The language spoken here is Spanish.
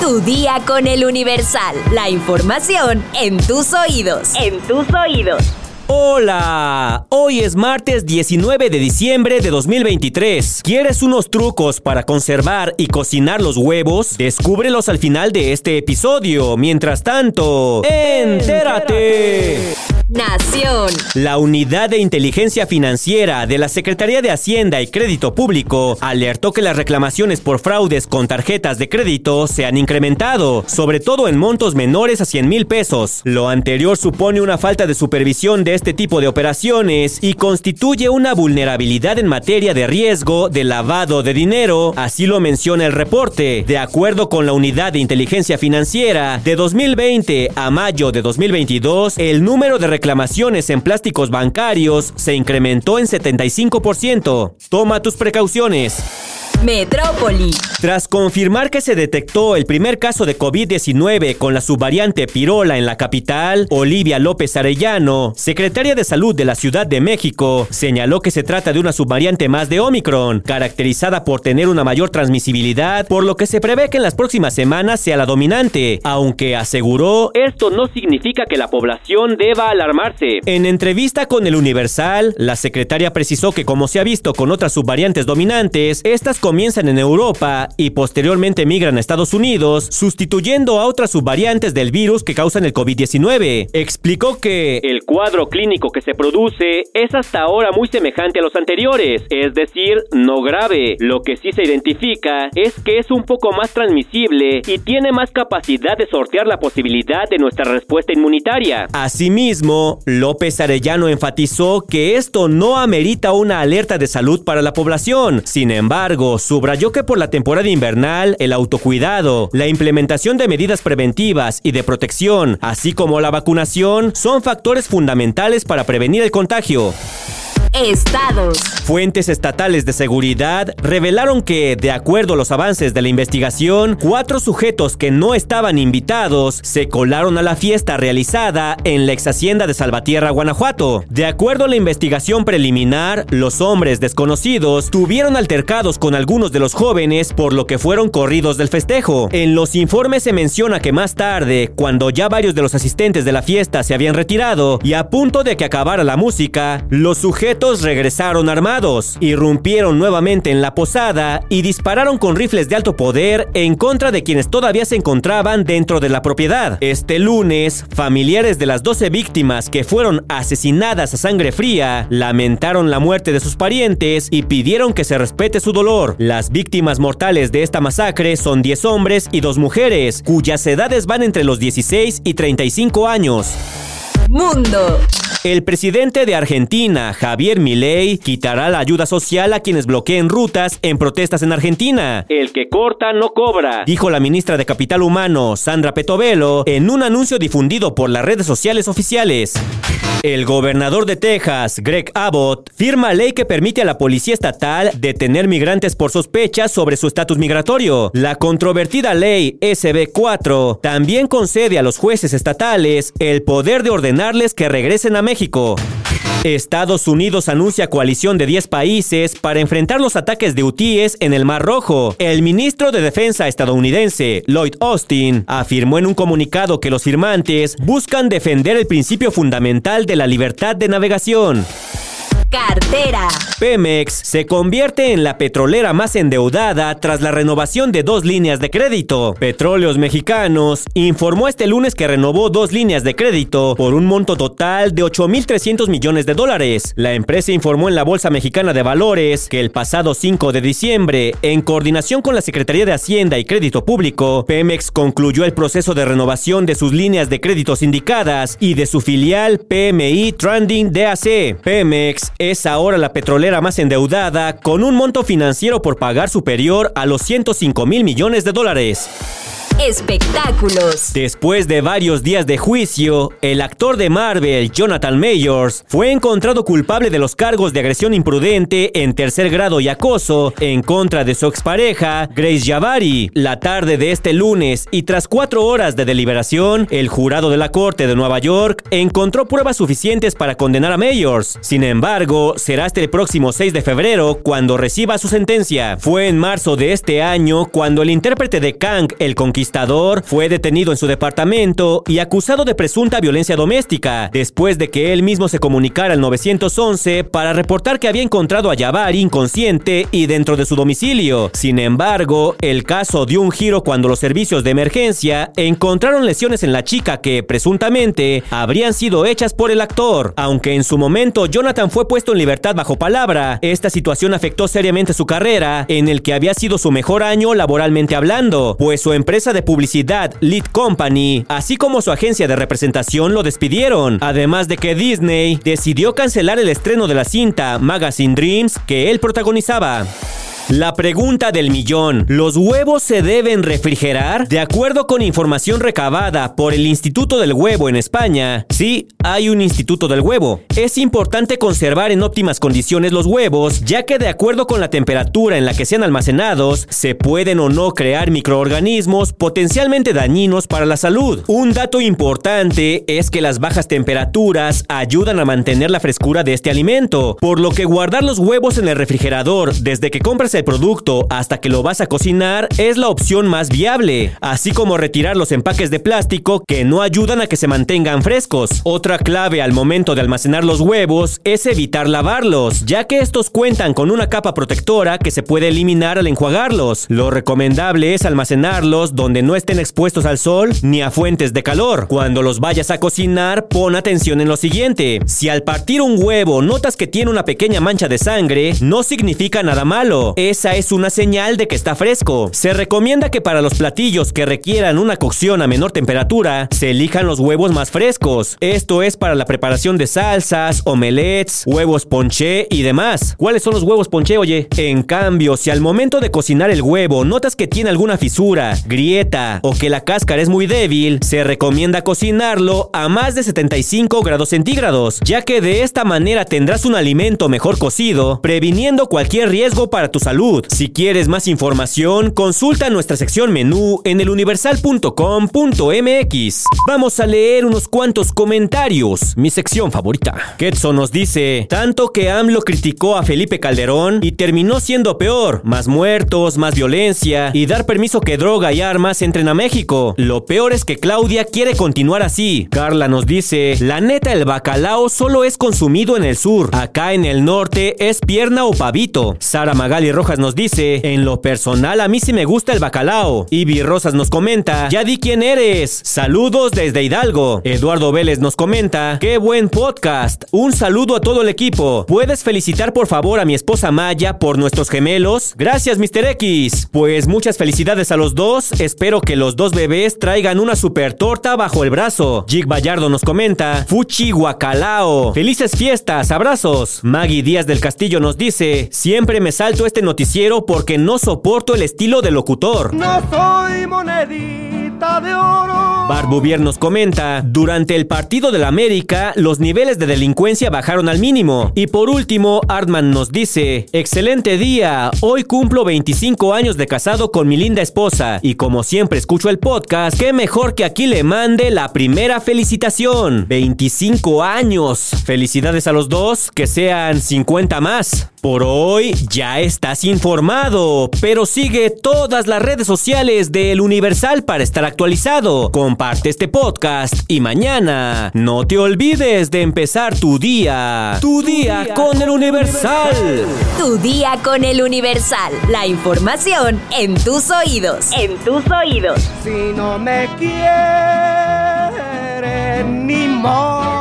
Tu día con el Universal. La información en tus oídos. En tus oídos. Hola, hoy es martes 19 de diciembre de 2023. ¿Quieres unos trucos para conservar y cocinar los huevos? Descúbrelos al final de este episodio. Mientras tanto, entérate. Nación. La Unidad de Inteligencia Financiera de la Secretaría de Hacienda y Crédito Público alertó que las reclamaciones por fraudes con tarjetas de crédito se han incrementado, sobre todo en montos menores a 100 mil pesos. Lo anterior supone una falta de supervisión de este tipo de operaciones y constituye una vulnerabilidad en materia de riesgo de lavado de dinero, así lo menciona el reporte. De acuerdo con la Unidad de Inteligencia Financiera, de 2020 a mayo de 2022, el número de reclamaciones en plásticos bancarios se incrementó en 75%. Toma tus precauciones. Metrópoli. Tras confirmar que se detectó el primer caso de COVID-19 con la subvariante Pirola en la capital, Olivia López Arellano, secretaria de Salud de la Ciudad de México, señaló que se trata de una subvariante más de Omicron, caracterizada por tener una mayor transmisibilidad, por lo que se prevé que en las próximas semanas sea la dominante, aunque aseguró esto no significa que la población deba alarmarse. En entrevista con el Universal, la secretaria precisó que como se ha visto con otras subvariantes dominantes, estas comienzan en Europa y posteriormente migran a Estados Unidos, sustituyendo a otras subvariantes del virus que causan el COVID-19. Explicó que el cuadro clínico que se produce es hasta ahora muy semejante a los anteriores, es decir, no grave. Lo que sí se identifica es que es un poco más transmisible y tiene más capacidad de sortear la posibilidad de nuestra respuesta inmunitaria. Asimismo, López Arellano enfatizó que esto no amerita una alerta de salud para la población. Sin embargo, subrayó que por la temporada invernal, el autocuidado, la implementación de medidas preventivas y de protección, así como la vacunación, son factores fundamentales para prevenir el contagio. Estados. Fuentes estatales de seguridad revelaron que, de acuerdo a los avances de la investigación, cuatro sujetos que no estaban invitados se colaron a la fiesta realizada en la ex hacienda de Salvatierra, Guanajuato. De acuerdo a la investigación preliminar, los hombres desconocidos tuvieron altercados con algunos de los jóvenes por lo que fueron corridos del festejo. En los informes se menciona que más tarde, cuando ya varios de los asistentes de la fiesta se habían retirado y a punto de que acabara la música, los sujetos regresaron armados, irrumpieron nuevamente en la posada y dispararon con rifles de alto poder en contra de quienes todavía se encontraban dentro de la propiedad. Este lunes, familiares de las 12 víctimas que fueron asesinadas a sangre fría lamentaron la muerte de sus parientes y pidieron que se respete su dolor. Las víctimas mortales de esta masacre son 10 hombres y 2 mujeres, cuyas edades van entre los 16 y 35 años. Mundo. El presidente de Argentina, Javier Milei, quitará la ayuda social a quienes bloqueen rutas en protestas en Argentina. El que corta no cobra, dijo la ministra de Capital Humano, Sandra Petovelo, en un anuncio difundido por las redes sociales oficiales. El gobernador de Texas, Greg Abbott, firma ley que permite a la policía estatal detener migrantes por sospechas sobre su estatus migratorio. La controvertida ley SB4 también concede a los jueces estatales el poder de que regresen a México. Estados Unidos anuncia coalición de 10 países para enfrentar los ataques de hutíes en el Mar Rojo. El ministro de Defensa estadounidense, Lloyd Austin, afirmó en un comunicado que los firmantes buscan defender el principio fundamental de la libertad de navegación. Cartera. Pemex se convierte en la petrolera más endeudada tras la renovación de dos líneas de crédito. Petróleos Mexicanos informó este lunes que renovó dos líneas de crédito por un monto total de 8.300 millones de dólares. La empresa informó en la Bolsa Mexicana de Valores que el pasado 5 de diciembre, en coordinación con la Secretaría de Hacienda y Crédito Público, Pemex concluyó el proceso de renovación de sus líneas de créditos indicadas y de su filial PMI Trending DAC. Pemex es ahora la petrolera más endeudada, con un monto financiero por pagar superior a los 105 mil millones de dólares. Espectáculos. Después de varios días de juicio, el actor de Marvel, Jonathan Mayors, fue encontrado culpable de los cargos de agresión imprudente en tercer grado y acoso en contra de su expareja, Grace Javari. La tarde de este lunes y tras cuatro horas de deliberación, el jurado de la Corte de Nueva York encontró pruebas suficientes para condenar a Mayors. Sin embargo, será hasta el próximo 6 de febrero cuando reciba su sentencia. Fue en marzo de este año cuando el intérprete de Kang, el conquistador, fue detenido en su departamento y acusado de presunta violencia doméstica, después de que él mismo se comunicara al 911 para reportar que había encontrado a Jabari inconsciente y dentro de su domicilio. Sin embargo, el caso dio un giro cuando los servicios de emergencia encontraron lesiones en la chica que presuntamente habrían sido hechas por el actor. Aunque en su momento Jonathan fue puesto en libertad bajo palabra, esta situación afectó seriamente su carrera, en el que había sido su mejor año laboralmente hablando, pues su empresa de publicidad, Lead Company, así como su agencia de representación lo despidieron, además de que Disney decidió cancelar el estreno de la cinta Magazine Dreams que él protagonizaba. La pregunta del millón. ¿Los huevos se deben refrigerar? De acuerdo con información recabada por el Instituto del Huevo en España, sí, hay un Instituto del Huevo. Es importante conservar en óptimas condiciones los huevos, ya que de acuerdo con la temperatura en la que sean almacenados, se pueden o no crear microorganismos potencialmente dañinos para la salud. Un dato importante es que las bajas temperaturas ayudan a mantener la frescura de este alimento, por lo que guardar los huevos en el refrigerador desde que compras el producto hasta que lo vas a cocinar es la opción más viable, así como retirar los empaques de plástico que no ayudan a que se mantengan frescos. Otra clave al momento de almacenar los huevos es evitar lavarlos, ya que estos cuentan con una capa protectora que se puede eliminar al enjuagarlos. Lo recomendable es almacenarlos donde no estén expuestos al sol ni a fuentes de calor. Cuando los vayas a cocinar, pon atención en lo siguiente. Si al partir un huevo notas que tiene una pequeña mancha de sangre, no significa nada malo esa es una señal de que está fresco. Se recomienda que para los platillos que requieran una cocción a menor temperatura, se elijan los huevos más frescos. Esto es para la preparación de salsas, omelets, huevos ponché y demás. ¿Cuáles son los huevos ponché, oye? En cambio, si al momento de cocinar el huevo notas que tiene alguna fisura, grieta o que la cáscara es muy débil, se recomienda cocinarlo a más de 75 grados centígrados, ya que de esta manera tendrás un alimento mejor cocido, previniendo cualquier riesgo para tu salud si quieres más información, consulta nuestra sección menú en eluniversal.com.mx. Vamos a leer unos cuantos comentarios, mi sección favorita. Ketso nos dice, tanto que AMLO criticó a Felipe Calderón y terminó siendo peor, más muertos, más violencia y dar permiso que droga y armas entren a México. Lo peor es que Claudia quiere continuar así. Carla nos dice, la neta el bacalao solo es consumido en el sur, acá en el norte es pierna o pavito. Sara Magali Rojas nos dice, en lo personal a mí sí me gusta el bacalao. Ivy Rosas nos comenta, ya di quién eres. Saludos desde Hidalgo. Eduardo Vélez nos comenta, qué buen podcast. Un saludo a todo el equipo. ¿Puedes felicitar por favor a mi esposa Maya por nuestros gemelos? Gracias, Mr. X. Pues muchas felicidades a los dos. Espero que los dos bebés traigan una super torta bajo el brazo. Jig Vallardo nos comenta, Fuchi Guacalao. Felices fiestas, abrazos. Maggie Díaz del Castillo nos dice, siempre me salto este noticiero porque no soporto el estilo del locutor. No soy monedita de oro. Barbuvier nos comenta, durante el partido del América, los niveles de delincuencia bajaron al mínimo. Y por último, Artman nos dice, excelente día, hoy cumplo 25 años de casado con mi linda esposa. Y como siempre escucho el podcast, qué mejor que aquí le mande la primera felicitación. 25 años. Felicidades a los dos, que sean 50 más. Por hoy ya estás informado, pero sigue todas las redes sociales de El Universal para estar actualizado. Comparte este podcast y mañana no te olvides de empezar tu día. Tu, día, día, con El Universal. Tu día con El Universal. La información en tus oídos. En tus oídos. Si no me quieres ni modo